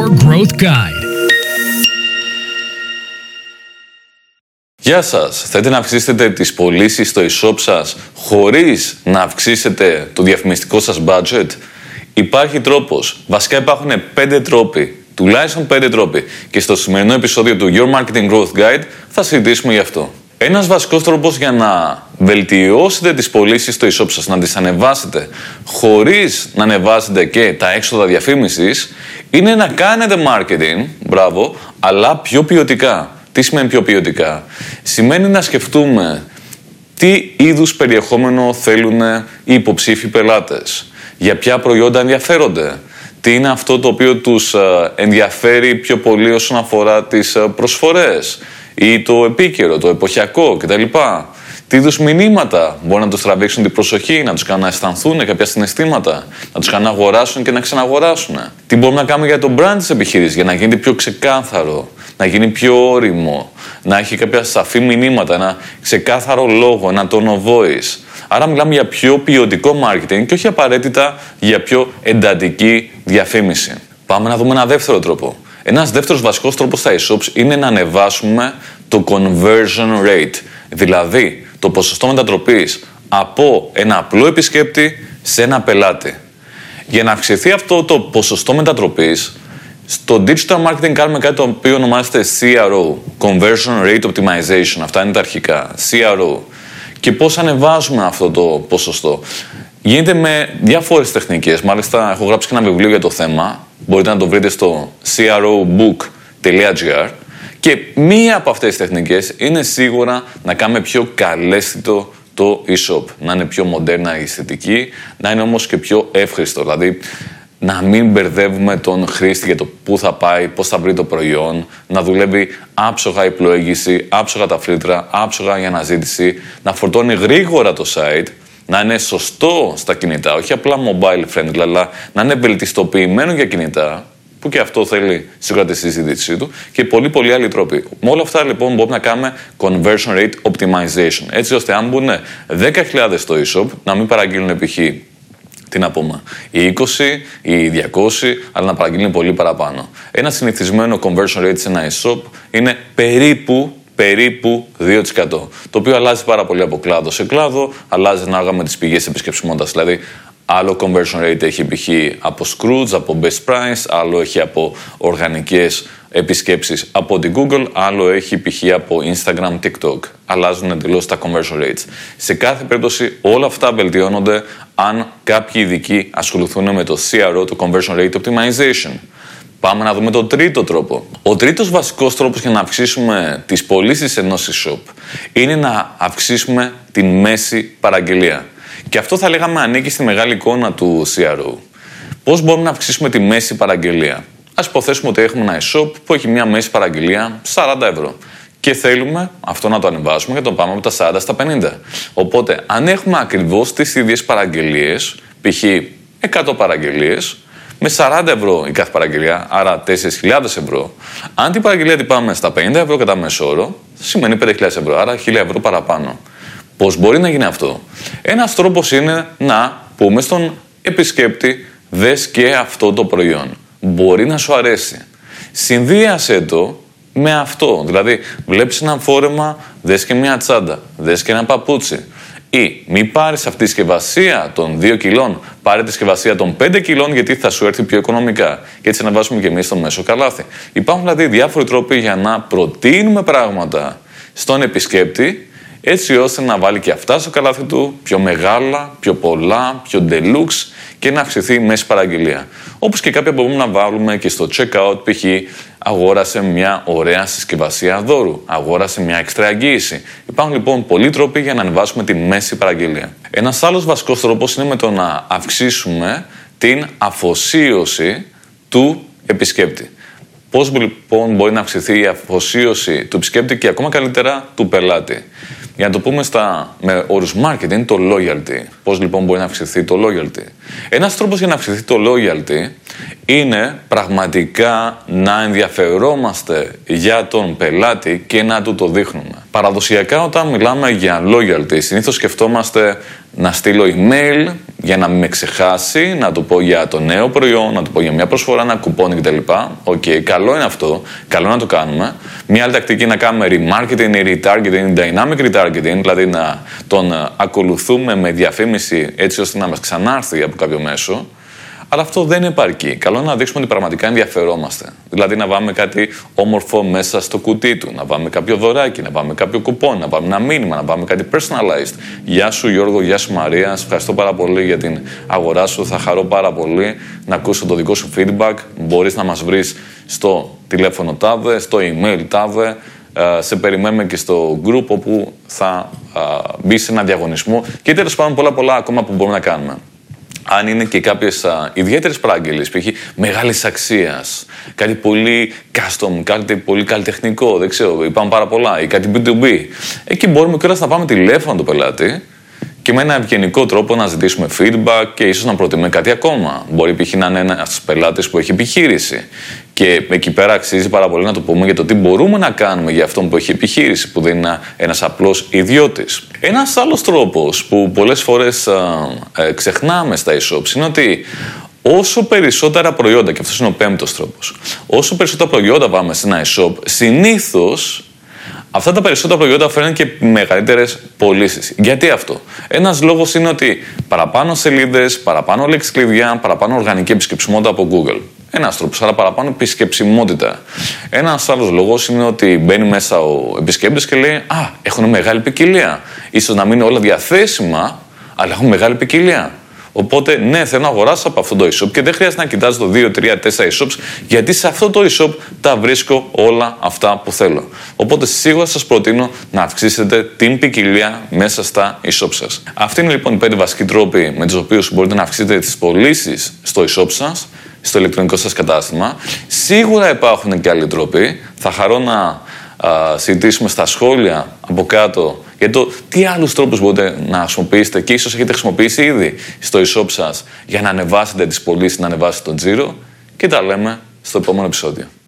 Your Growth Guide. Γεια σας! Θέλετε να αυξήσετε τις πωλήσεις στο e-shop σας χωρίς να αυξήσετε το διαφημιστικό σας budget? Υπάρχει τρόπος. Βασικά υπάρχουν πέντε τρόποι. Τουλάχιστον πέντε τρόποι. Και στο σημερινό επεισόδιο του Your Marketing Growth Guide θα συζητήσουμε γι' αυτό. Ένας βασικός τρόπος για να βελτιώσετε τις πωλήσεις στο e-shop σας, να τις ανεβάσετε χωρίς να ανεβάσετε και τα έξοδα διαφήμισης είναι να κάνετε marketing, μπράβο, αλλά πιο ποιοτικά. Τι σημαίνει πιο ποιοτικά; Σημαίνει να σκεφτούμε τι είδους περιεχόμενο θέλουν οι υποψήφοι πελάτες. Για ποια προϊόντα ενδιαφέρονται. Τι είναι αυτό το οποίο τους ε, ενδιαφέρει πιο πολύ όσον αφορά τις ε, προσφορές ή το επίκαιρο, το εποχιακό κτλ. Τι είδους μηνύματα μπορεί να τους τραβήξουν την προσοχή, να τους κάνουν να αισθανθούν κάποια συναισθήματα, να τους κάνουν να αγοράσουν και να ξαναγοράσουν. Τι μπορούμε να κάνουμε για το brand της επιχείρησης, για να γίνει πιο ξεκάθαρο, να γίνει πιο όριμο, να έχει κάποια σαφή μηνύματα, ένα ξεκάθαρο λόγο, ένα tone of voice. Άρα μιλάμε για πιο ποιοτικό marketing και όχι απαραίτητα για πιο εντατική διαφήμιση. Πάμε να δούμε ένα δεύτερο τρόπο. Ένας δεύτερος βασικός τρόπος στα e-shops είναι να ανεβάσουμε το conversion rate. Δηλαδή, το ποσοστό μετατροπής από ένα απλό επισκέπτη σε ένα πελάτη. Για να αυξηθεί αυτό το ποσοστό μετατροπής, στο digital marketing κάνουμε κάτι το οποίο ονομάζεται CRO, Conversion Rate Optimization. Αυτά είναι τα αρχικά. CRO. Και πώς ανεβάζουμε αυτό το ποσοστό. Γίνεται με διάφορες τεχνικές. Μάλιστα, έχω γράψει και ένα βιβλίο για το θέμα. Μπορείτε να το βρείτε στο crobook.gr. Και μία από αυτές τις τεχνικές είναι σίγουρα να κάνουμε πιο καλέσθητο το e-shop. Να είναι πιο μοντέρνα η αισθητική, να είναι όμως και πιο εύχριστο. Δηλαδή, να μην μπερδεύουμε τον χρήστη για το πού θα πάει, πώς θα βρει το προϊόν, να δουλεύει άψογα η πλοήγηση, άψογα τα φίλτρα, άψογα η αναζήτηση, να φορτώνει γρήγορα το site, να είναι σωστό στα κινητά, όχι απλά mobile friendly, αλλά να είναι βελτιστοποιημένο για κινητά, που και αυτό θέλει σίγουρα τη συζήτησή του, και πολλοί πολλοί άλλοι τρόποι. Με όλα αυτά λοιπόν μπορούμε να κάνουμε conversion rate optimization, έτσι ώστε αν μπουν 10.000 στο e-shop, να μην παραγγείλουν π.χ. Τι να πούμε, οι 20 ή οι 200, αλλά να παραγγείλουν πολύ παραπάνω. Ένα συνηθισμένο conversion rate σε ένα e-shop είναι περίπου περίπου 2%. Το οποίο αλλάζει πάρα πολύ από κλάδο σε κλάδο, αλλάζει ανάλογα με τις πηγές επισκεψιμότητας. Δηλαδή, άλλο conversion rate έχει π.χ. από Scrooge, από Best Price, άλλο έχει από οργανικές επισκέψεις από την Google, άλλο έχει π.χ. από Instagram, TikTok. Αλλάζουν εντελώς τα conversion rates. Σε κάθε περίπτωση, όλα αυτά βελτιώνονται αν κάποιοι ειδικοί ασχοληθούν με το CRO, το Conversion Rate Optimization. Πάμε να δούμε τον τρίτο τρόπο. Ο τρίτος βασικός τρόπος για να αυξήσουμε τις πωλήσεις ενός e-shop είναι να αυξήσουμε την μέση παραγγελία. Και αυτό θα λέγαμε ανήκει στη μεγάλη εικόνα του CRO. Πώς μπορούμε να αυξήσουμε τη μέση παραγγελία; Ας υποθέσουμε ότι έχουμε ένα e-shop που έχει μια μέση παραγγελία 40 ευρώ. Και θέλουμε αυτό να το ανεβάσουμε και το πάμε από τα 40 στα 50. Οπότε, αν έχουμε ακριβώς τις ίδιες παραγγελίες, π.χ. 100 παραγγελίες, με 40 ευρώ η κάθε παραγγελία, άρα 4.000 ευρώ. Αν την παραγγελία την πάμε στα 50 ευρώ κατά μέσο όρο, σημαίνει 5.000 ευρώ, άρα 1.000 ευρώ παραπάνω. Πώς μπορεί να γίνει αυτό, Ένας τρόπος είναι να πούμε στον επισκέπτη, δες και αυτό το προϊόν. Μπορεί να σου αρέσει. Συνδύασε το με αυτό. Δηλαδή, βλέπεις ένα φόρεμα, δες και μια τσάντα, δες και ένα παπούτσι. Ή μην πάρεις αυτή τη συσκευασία των 2 κιλών, πάρε τη συσκευασία των 5 κιλών γιατί θα σου έρθει πιο οικονομικά. Και έτσι να βάζουμε και εμείς το μέσο καλάθι. Υπάρχουν δηλαδή διάφοροι τρόποι για να προτείνουμε πράγματα στον επισκέπτη έτσι ώστε να βάλει και αυτά στο καλάθι του πιο μεγάλα, πιο πολλά, πιο deluxe και να αυξηθεί η μέση παραγγελία. Όπως και κάποια μπορούμε να βάλουμε και στο checkout, π.χ. αγόρασε μια ωραία συσκευασία δώρου, αγόρασε μια έξτρα αγγίηση. Υπάρχουν λοιπόν πολλοί τρόποι για να ανεβάσουμε τη μέση παραγγελία. Ένας άλλος βασικός τρόπος είναι με το να αυξήσουμε την αφοσίωση του επισκέπτη. Πώς λοιπόν μπορεί να αυξηθεί η αφοσίωση του επισκέπτη και ακόμα καλύτερα του πελάτη; Για να το πούμε στα, με όρους marketing, το loyalty. Πώς λοιπόν μπορεί να αυξηθεί το loyalty. Ένας τρόπος για να αυξηθεί το loyalty είναι πραγματικά να ενδιαφερόμαστε για τον πελάτη και να του το δείχνουμε. Παραδοσιακά όταν μιλάμε για loyalty, συνήθως σκεφτόμαστε να στείλω email για να μην με ξεχάσει, να του πω για το νέο προϊόν, να του πω για μια προσφορά, ένα κουπόνι κτλ. Ok, okay, καλό είναι αυτό, καλό να το κάνουμε. Μια άλλη τακτική είναι να κάνουμε remarketing ή retargeting, dynamic retargeting, δηλαδή να τον ακολουθούμε με διαφήμιση έτσι ώστε να μας ξανάρθει από κάποιο μέσο. Αλλά αυτό δεν επαρκεί. Καλό είναι να δείξουμε ότι πραγματικά ενδιαφερόμαστε. Δηλαδή να βάλουμε κάτι όμορφο μέσα στο κουτί του, να βάλουμε κάποιο δωράκι, να βάλουμε κάποιο coupon, να βάλουμε ένα μήνυμα, να βάλουμε κάτι personalized. Γεια σου Γιώργο, γεια σου Μαρία. Σε ευχαριστώ πάρα πολύ για την αγορά σου. Θα χαρώ πάρα πολύ να ακούσω το δικό σου feedback. Μπορείς να μας βρεις στο τηλέφωνο τάδε, στο email τάδε. Ε, σε περιμένουμε και στο group όπου θα ε, μπει σε ένα διαγωνισμό και τέλος πάντων πολλά πολλά ακόμα που μπορούμε να κάνουμε αν είναι και κάποιες ιδιαίτερες παραγγελίες, π.χ. μεγάλης αξίας, κάτι πολύ custom, κάτι πολύ καλλιτεχνικό, δεν ξέρω, υπάρχουν πάρα πολλά, ή κάτι B2B. Εκεί μπορούμε κιόλα να πάμε τηλέφωνο του πελάτη και με ένα ευγενικό τρόπο να ζητήσουμε feedback και ίσως να προτιμούμε κάτι ακόμα. Μπορεί π.χ. να είναι ένας πελάτης που έχει επιχείρηση. Και εκεί πέρα αξίζει πάρα πολύ να το πούμε για το τι μπορούμε να κάνουμε για αυτόν που έχει επιχείρηση, που δεν είναι ένας απλός ιδιώτης. Ένας άλλος τρόπος που πολλές φορές ε, ξεχνάμε στα e-shops είναι ότι όσο περισσότερα προϊόντα, και αυτός είναι ο πέμπτος τρόπος, όσο περισσότερα προϊόντα πάμε σε ένα e-shop, συνήθως Αυτά τα περισσότερα προϊόντα φέρνουν και μεγαλύτερες πωλήσεις. Γιατί αυτό; Ένας λόγος είναι ότι παραπάνω σελίδες, παραπάνω λέξεις κλειδιά, παραπάνω οργανική επισκεψιμότητα από Google. Ένα τρόπο, αλλά παραπάνω επισκεψιμότητα. Ένας άλλος λόγος είναι ότι μπαίνει μέσα ο επισκέπτης και λέει Α, έχουν μεγάλη ποικιλία. σω να μην είναι όλα διαθέσιμα, αλλά έχουν μεγάλη ποικιλία. Οπότε, ναι, θέλω να αγοράσω από αυτό το e-shop και δεν χρειάζεται να κοιτάζω το 2, 3, 4 e-shops, γιατί σε αυτό το e-shop τα βρίσκω όλα αυτά που θέλω. Οπότε, σίγουρα σας προτείνω να αυξήσετε την ποικιλία μέσα στα e-shop σας. Αυτοί είναι λοιπόν οι 5 βασικοί τρόποι με τους οποίους μπορείτε να αυξήσετε τις πωλήσεις στο e-shop σας, στο ηλεκτρονικό σας κατάστημα. Σίγουρα υπάρχουν και άλλοι τρόποι. Θα χαρώ να συζητήσουμε στα σχόλια από κάτω για το τι άλλους τρόπους μπορείτε να χρησιμοποιήσετε και ίσως έχετε χρησιμοποιήσει ήδη στο e-shop σας για να ανεβάσετε τις πωλήσεις, να ανεβάσετε τον τζίρο. Και τα λέμε στο επόμενο επεισόδιο.